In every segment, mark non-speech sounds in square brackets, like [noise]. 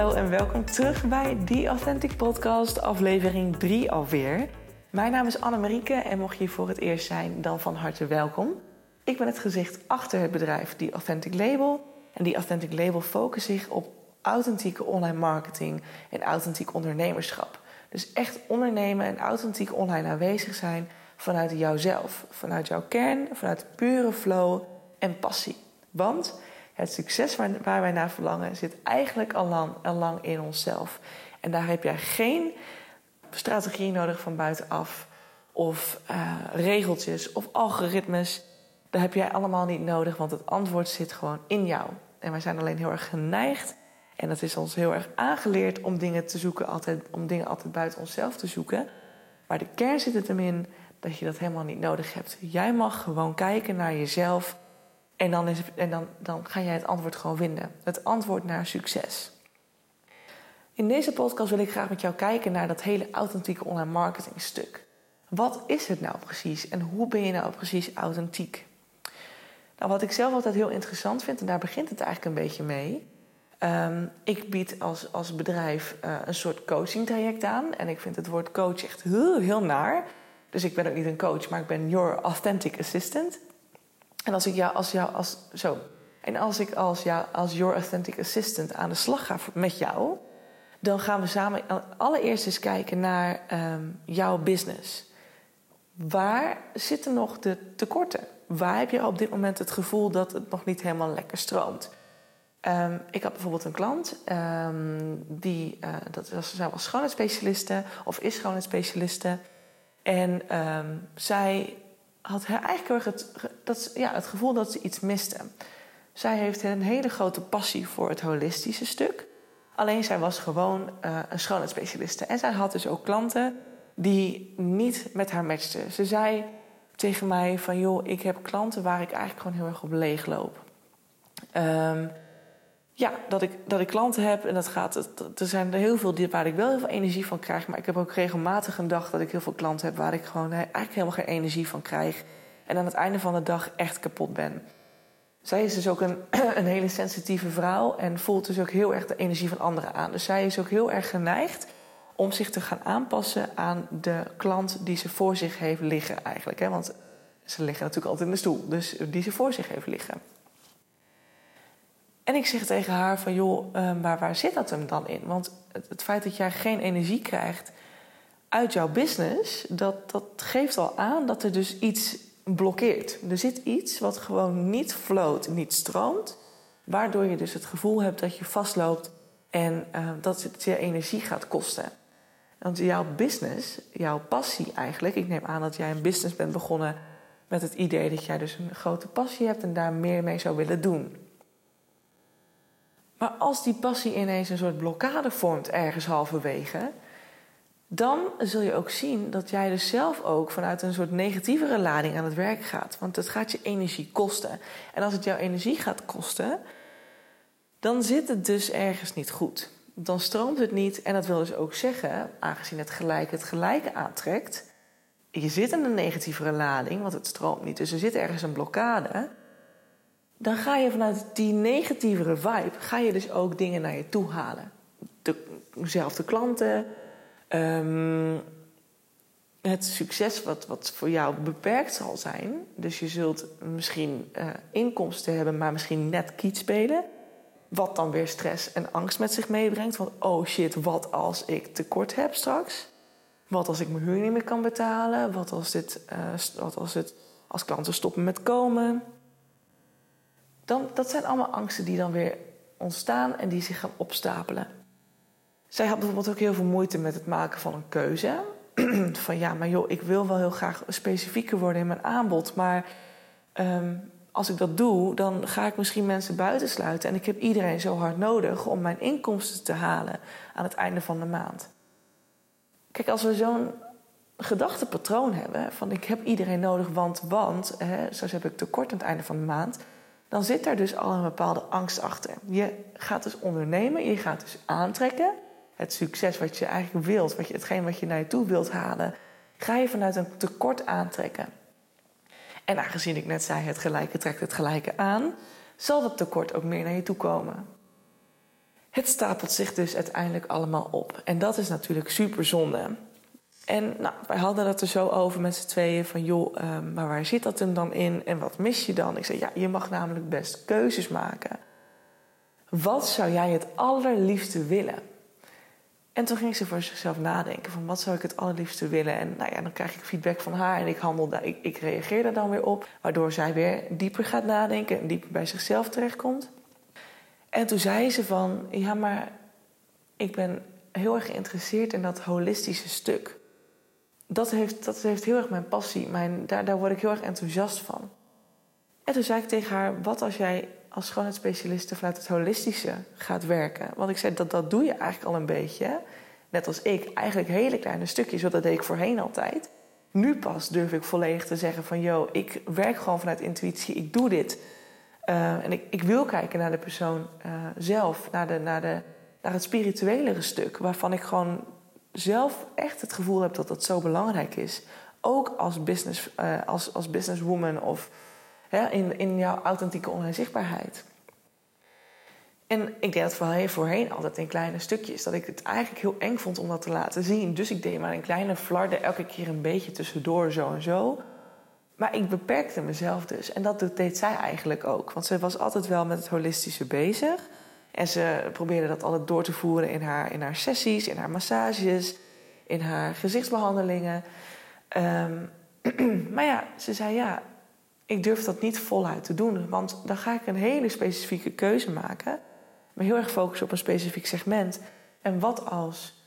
Hallo en welkom terug bij The Authentic Podcast, aflevering 3 alweer. Mijn naam is Annemarieke en mocht je hier voor het eerst zijn, dan van harte welkom. Ik ben het gezicht achter het bedrijf The Authentic Label. En The Authentic Label focust zich op authentieke online marketing en authentiek ondernemerschap. Dus echt ondernemen en authentiek online aanwezig zijn vanuit jouzelf, vanuit jouw kern, vanuit pure flow en passie. Want het succes waar, wij naar verlangen zit eigenlijk al lang, al lang in onszelf. En daar heb jij geen strategie nodig van buitenaf, of uh, regeltjes of algoritmes. Dat heb jij allemaal niet nodig, want het antwoord zit gewoon in jou. En wij zijn alleen heel erg geneigd. En dat is ons heel erg aangeleerd om dingen te zoeken, altijd, om dingen altijd buiten onszelf te zoeken. Maar de kern zit het hem in dat je dat helemaal niet nodig hebt. Jij mag gewoon kijken naar jezelf en dan, is, en dan, dan ga jij het antwoord gewoon vinden. Het antwoord naar succes. In deze podcast wil ik graag met jou kijken naar dat hele authentieke online marketing stuk. Wat is het nou precies en hoe ben je nou precies authentiek? Nou, wat ik zelf altijd heel interessant vind, en daar begint het eigenlijk een beetje mee. Um, ik bied als, als bedrijf uh, een soort coaching traject aan. En ik vind het woord coach echt heel naar. Dus ik ben ook niet een coach, maar ik ben your authentic assistant. En als ik jou als jou als zo. En als ik als jou als your authentic assistant aan de slag ga met jou, dan gaan we samen allereerst eens kijken naar um, jouw business. Waar zitten nog de tekorten? Waar heb je op dit moment het gevoel dat het nog niet helemaal lekker stroomt? Um, ik had bijvoorbeeld een klant, um, die, uh, dat was, zij was schoonheidsspecialiste of is schoonheidsspecialiste. En zij had eigenlijk heel erg het, dat, ja, het gevoel dat ze iets miste. Zij heeft een hele grote passie voor het holistische stuk. Alleen zij was gewoon uh, een schoonheidsspecialiste. En zij had dus ook klanten die niet met haar matchten. Ze zei tegen mij van... joh, ik heb klanten waar ik eigenlijk gewoon heel erg op leeg loop. Um, ja, dat ik, dat ik klanten heb en dat gaat. Er zijn er heel veel waar ik wel heel veel energie van krijg. Maar ik heb ook regelmatig een dag dat ik heel veel klanten heb waar ik gewoon eigenlijk helemaal geen energie van krijg. En aan het einde van de dag echt kapot ben. Zij is dus ook een, [clears throat] een hele sensitieve vrouw en voelt dus ook heel erg de energie van anderen aan. Dus zij is ook heel erg geneigd om zich te gaan aanpassen aan de klant die ze voor zich heeft liggen eigenlijk. Hè? Want ze liggen natuurlijk altijd in de stoel, dus die ze voor zich heeft liggen. En ik zeg tegen haar van joh, maar ehm, waar zit dat hem dan in? Want het, feit dat jij geen energie krijgt uit jouw business, dat, dat geeft al aan dat er dus iets blokkeert. Er zit iets wat gewoon niet floot, niet stroomt, waardoor je dus het gevoel hebt dat je vastloopt en uh, dat het je energie gaat kosten. Want jouw business, jouw passie eigenlijk, ik neem aan dat jij een business bent begonnen met het idee dat jij dus een grote passie hebt en daar meer mee zou willen doen. Maar als die passie ineens een soort blokkade vormt ergens halverwege, dan zul je ook zien dat jij dus zelf ook vanuit een soort negatievere lading aan het werk gaat. Want het gaat je energie kosten. En als het jouw energie gaat kosten, dan zit het dus ergens niet goed. Dan stroomt het niet. En dat wil dus ook zeggen, aangezien het gelijk het gelijke aantrekt. Je zit in een negatievere lading, want het stroomt niet. Dus er zit ergens een blokkade dan ga je vanuit die negatievere vibe, ga je dus ook dingen naar je toe halen. dezelfde klanten, um, het succes wat, wat voor jou beperkt zal zijn. Dus je zult misschien uh, inkomsten hebben, maar misschien net kiet spelen. Wat dan weer stress en angst met zich meebrengt. Want oh shit, wat als ik tekort heb straks? Wat als ik mijn huur niet meer kan betalen? Wat als, dit, uh, wat als, het, als klanten stoppen met komen? Dan, dat zijn allemaal angsten die dan weer ontstaan en die zich gaan opstapelen. Zij had bijvoorbeeld ook heel veel moeite met het maken van een keuze. [clears throat] van ja, maar joh, ik wil wel heel graag specifieker worden in mijn aanbod. Maar um, als ik dat doe, dan ga ik misschien mensen buitensluiten. En ik heb iedereen zo hard nodig om mijn inkomsten te halen aan het einde van de maand. Kijk, als we zo'n gedachtepatroon hebben van ik heb iedereen nodig, want, want, hè, zo heb ik tekort aan het einde van de maand dan zit daar dus al een bepaalde angst achter. Je gaat dus ondernemen, je gaat dus aantrekken. Het succes wat je eigenlijk wilt, wat je, hetgeen wat je naar je toe wilt halen, ga je vanuit een tekort aantrekken. En aangezien ik net zei, het gelijke trekt het gelijke aan, zal dat tekort ook meer naar je toe komen. Het stapelt zich dus uiteindelijk allemaal op. En dat is natuurlijk super zonde. En nou, wij hadden het er zo over met z'n tweeën van joh, ehm, maar waar zit dat hem dan in en wat mis je dan? Ik zei ja, je mag namelijk best keuzes maken. Wat zou jij het allerliefste willen? En toen ging ze voor zichzelf nadenken van wat zou ik het allerliefste willen. En nou ja, dan krijg ik feedback van haar en ik, ik reageer daar dan weer op. Waardoor zij weer dieper gaat nadenken en dieper bij zichzelf terechtkomt. En toen zei ze van, ja maar ik ben heel erg geïnteresseerd in dat holistische stuk. Dat heeft, dat heeft heel erg mijn passie, mijn, daar, daar word ik heel erg enthousiast van. En toen zei ik tegen haar, wat als jij als schoonheidsspecialiste vanuit het holistische gaat werken. Want ik zei, dat, dat doe je eigenlijk al een beetje. Net als ik, eigenlijk hele kleine stukjes, want dat deed ik voorheen altijd. Nu pas durf ik volledig te zeggen van, yo, ik werk gewoon vanuit intuïtie, ik doe dit. Uh, en ik, ik, wil kijken naar de persoon uh, zelf, naar, de, naar, de, naar het spirituelere stuk, waarvan ik gewoon zelf echt het gevoel heb dat dat zo belangrijk is. Ook als, business, uh, als, als businesswoman of in, in jouw authentieke online zichtbaarheid. En ik deed dat voorheen altijd in kleine stukjes. Dat ik het eigenlijk heel eng vond om dat te laten zien. Dus ik deed maar een kleine flarde elke keer een beetje tussendoor, zo en zo. Maar ik beperkte mezelf dus. En dat deed zij eigenlijk ook. Want ze was altijd wel met het holistische bezig. En ze probeerde dat altijd door te voeren in haar, in haar sessies, in haar massages, in haar gezichtsbehandelingen. Um, [clears throat] maar ja, ze zei ja, ik durf dat niet voluit te doen. Want dan ga ik een hele specifieke keuze maken. Maar heel erg focussen op een specifiek segment. En wat als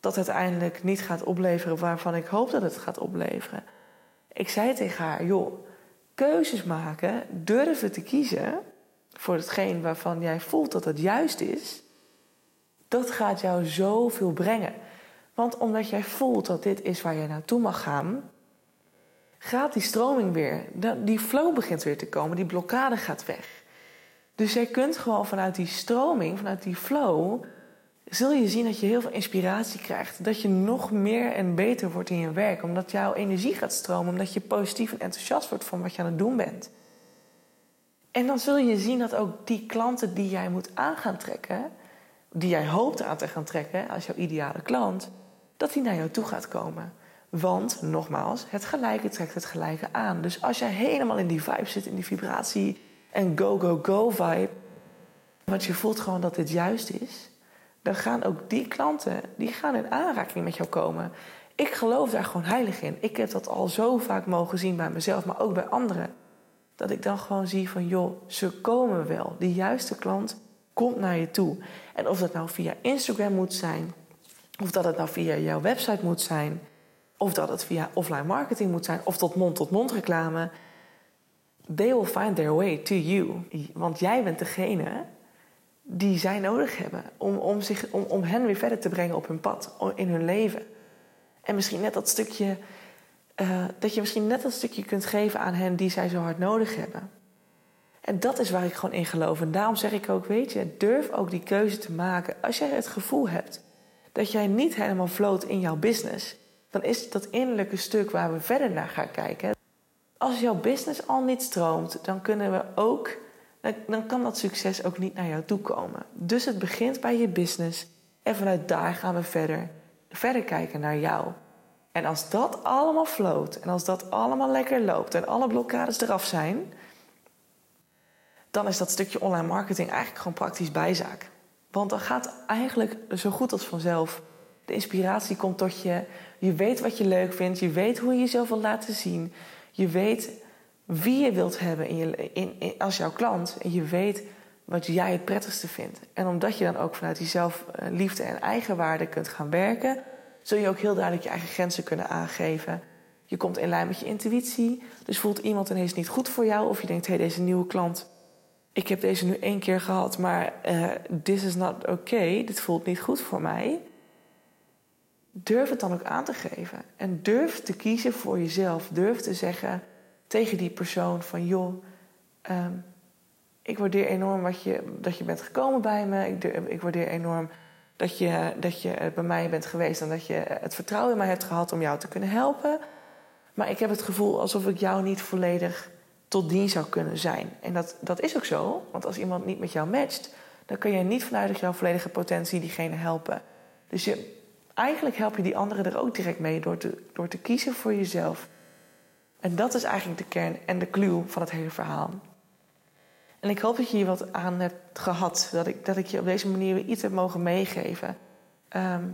dat uiteindelijk niet gaat opleveren waarvan ik hoop dat het gaat opleveren? Ik zei tegen haar: joh, keuzes maken, durven te kiezen voor hetgeen waarvan jij voelt dat het juist is. Dat gaat jou zoveel brengen. Want omdat jij voelt dat dit is waar je naartoe mag gaan, gaat die stroming weer. Die flow begint weer te komen, die blokkade gaat weg. Dus jij kunt gewoon vanuit die stroming, vanuit die flow, zul je zien dat je heel veel inspiratie krijgt. Dat je nog meer en beter wordt in je werk, omdat jouw energie gaat stromen, omdat je positief en enthousiast wordt van wat je aan het doen bent. En dan zul je zien dat ook die klanten die jij moet aan gaan trekken, die jij hoopt aan te gaan trekken als jouw ideale klant, dat die naar jou toe gaat komen. Want, nogmaals, het gelijke trekt het gelijke aan. Dus als jij helemaal in die vibe zit, in die vibratie en go, go, go vibe, want je voelt gewoon dat dit juist is, dan gaan ook die klanten, die gaan in aanraking met jou komen. Ik geloof daar gewoon heilig in. Ik heb dat al zo vaak mogen zien bij mezelf, maar ook bij anderen. Dat ik dan gewoon zie van, joh, ze komen wel. Die juiste klant komt naar je toe. En of dat nou via Instagram moet zijn, of dat het nou via jouw website moet zijn, of dat het via offline marketing moet zijn of tot mond-tot-mond reclame. They will find their way to you. Want jij bent degene die zij nodig hebben om, om, zich, om, om hen weer verder te brengen op hun pad, in hun leven. En misschien net dat stukje, uh, dat je misschien net dat stukje kunt geven aan hen die zij zo hard nodig hebben. En dat is waar ik gewoon in geloof. En daarom zeg ik ook, weet je, durf ook die keuze te maken. Als jij het gevoel hebt dat jij niet helemaal floot in jouw business, dan is dat innerlijke stuk waar we verder naar gaan kijken. Als jouw business al niet stroomt, dan kunnen we ook, dan kan dat succes ook niet naar jou toe komen. Dus het begint bij je business en vanuit daar gaan we verder, verder kijken naar jou. En als dat allemaal floot en als dat allemaal lekker loopt en alle blokkades eraf zijn, dan is dat stukje online marketing eigenlijk gewoon praktisch bijzaak. Want dan gaat eigenlijk zo goed als vanzelf de inspiratie komt tot je. Je weet wat je leuk vindt. Je weet hoe je jezelf wil laten zien. Je weet wie je wilt hebben in je, in, als jouw klant. En je weet wat jij het prettigste vindt. En omdat je dan ook vanuit die zelfliefde en eigenwaarde kunt gaan werken, zul je ook heel duidelijk je eigen grenzen kunnen aangeven. Je komt in lijn met je intuïtie. Dus voelt iemand ineens niet goed voor jou, of je denkt: hé, hey, deze nieuwe klant, ik heb deze nu één keer gehad, maar uh, this is not okay. Dit voelt niet goed voor mij durf het dan ook aan te geven. En durf te kiezen voor jezelf. Durf te zeggen tegen die persoon van joh, ehm, ik waardeer enorm wat je, dat je bent gekomen bij me. Ik, ik waardeer enorm dat je, dat je bij mij bent geweest en dat je het vertrouwen in mij hebt gehad om jou te kunnen helpen. Maar ik heb het gevoel alsof ik jou niet volledig tot dien zou kunnen zijn. En dat, dat is ook zo, want als iemand niet met jou matcht, dan kun je niet vanuit jouw volledige potentie diegene helpen. Dus je, eigenlijk help je die anderen er ook direct mee door te, door te kiezen voor jezelf. En dat is eigenlijk de kern en de clue van het hele verhaal. En ik hoop dat je hier wat aan hebt gehad. Dat ik, dat ik je op deze manier weer iets heb mogen meegeven. Ehm,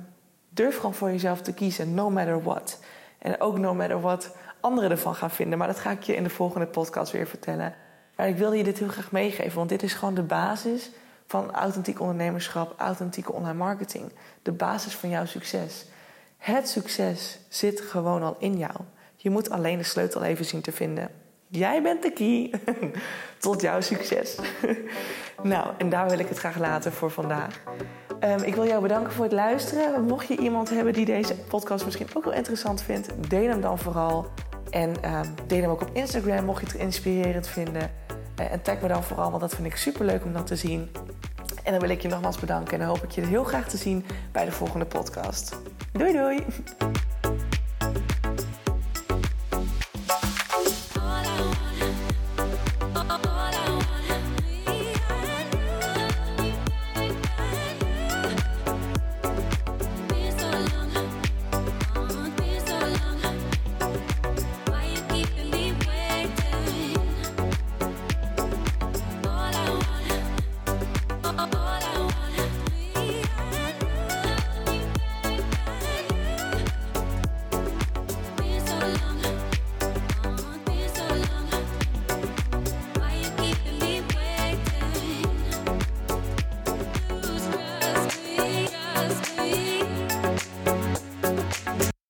durf gewoon voor jezelf te kiezen, no matter what. En ook no matter what anderen ervan gaan vinden. Maar dat ga ik je in de volgende podcast weer vertellen. Maar ik wilde je dit heel graag meegeven, want dit is gewoon de basis van authentiek ondernemerschap, authentieke online marketing. De basis van jouw succes. Het succes zit gewoon al in jou. Je moet alleen de sleutel even zien te vinden. Jij bent de key [laughs] tot jouw succes. [laughs] nou, en daar wil ik het graag laten voor vandaag. Ehm, ik wil jou bedanken voor het luisteren. Mocht je iemand hebben die deze podcast misschien ook wel interessant vindt, deel hem dan vooral. En um, deel hem ook op Instagram, mocht je het inspirerend vinden. Uh, en tag me dan vooral, want dat vind ik super leuk om dat te zien. En dan wil ik je nogmaals bedanken en dan hoop ik je heel graag te zien bij de volgende podcast. Doei doei! [laughs]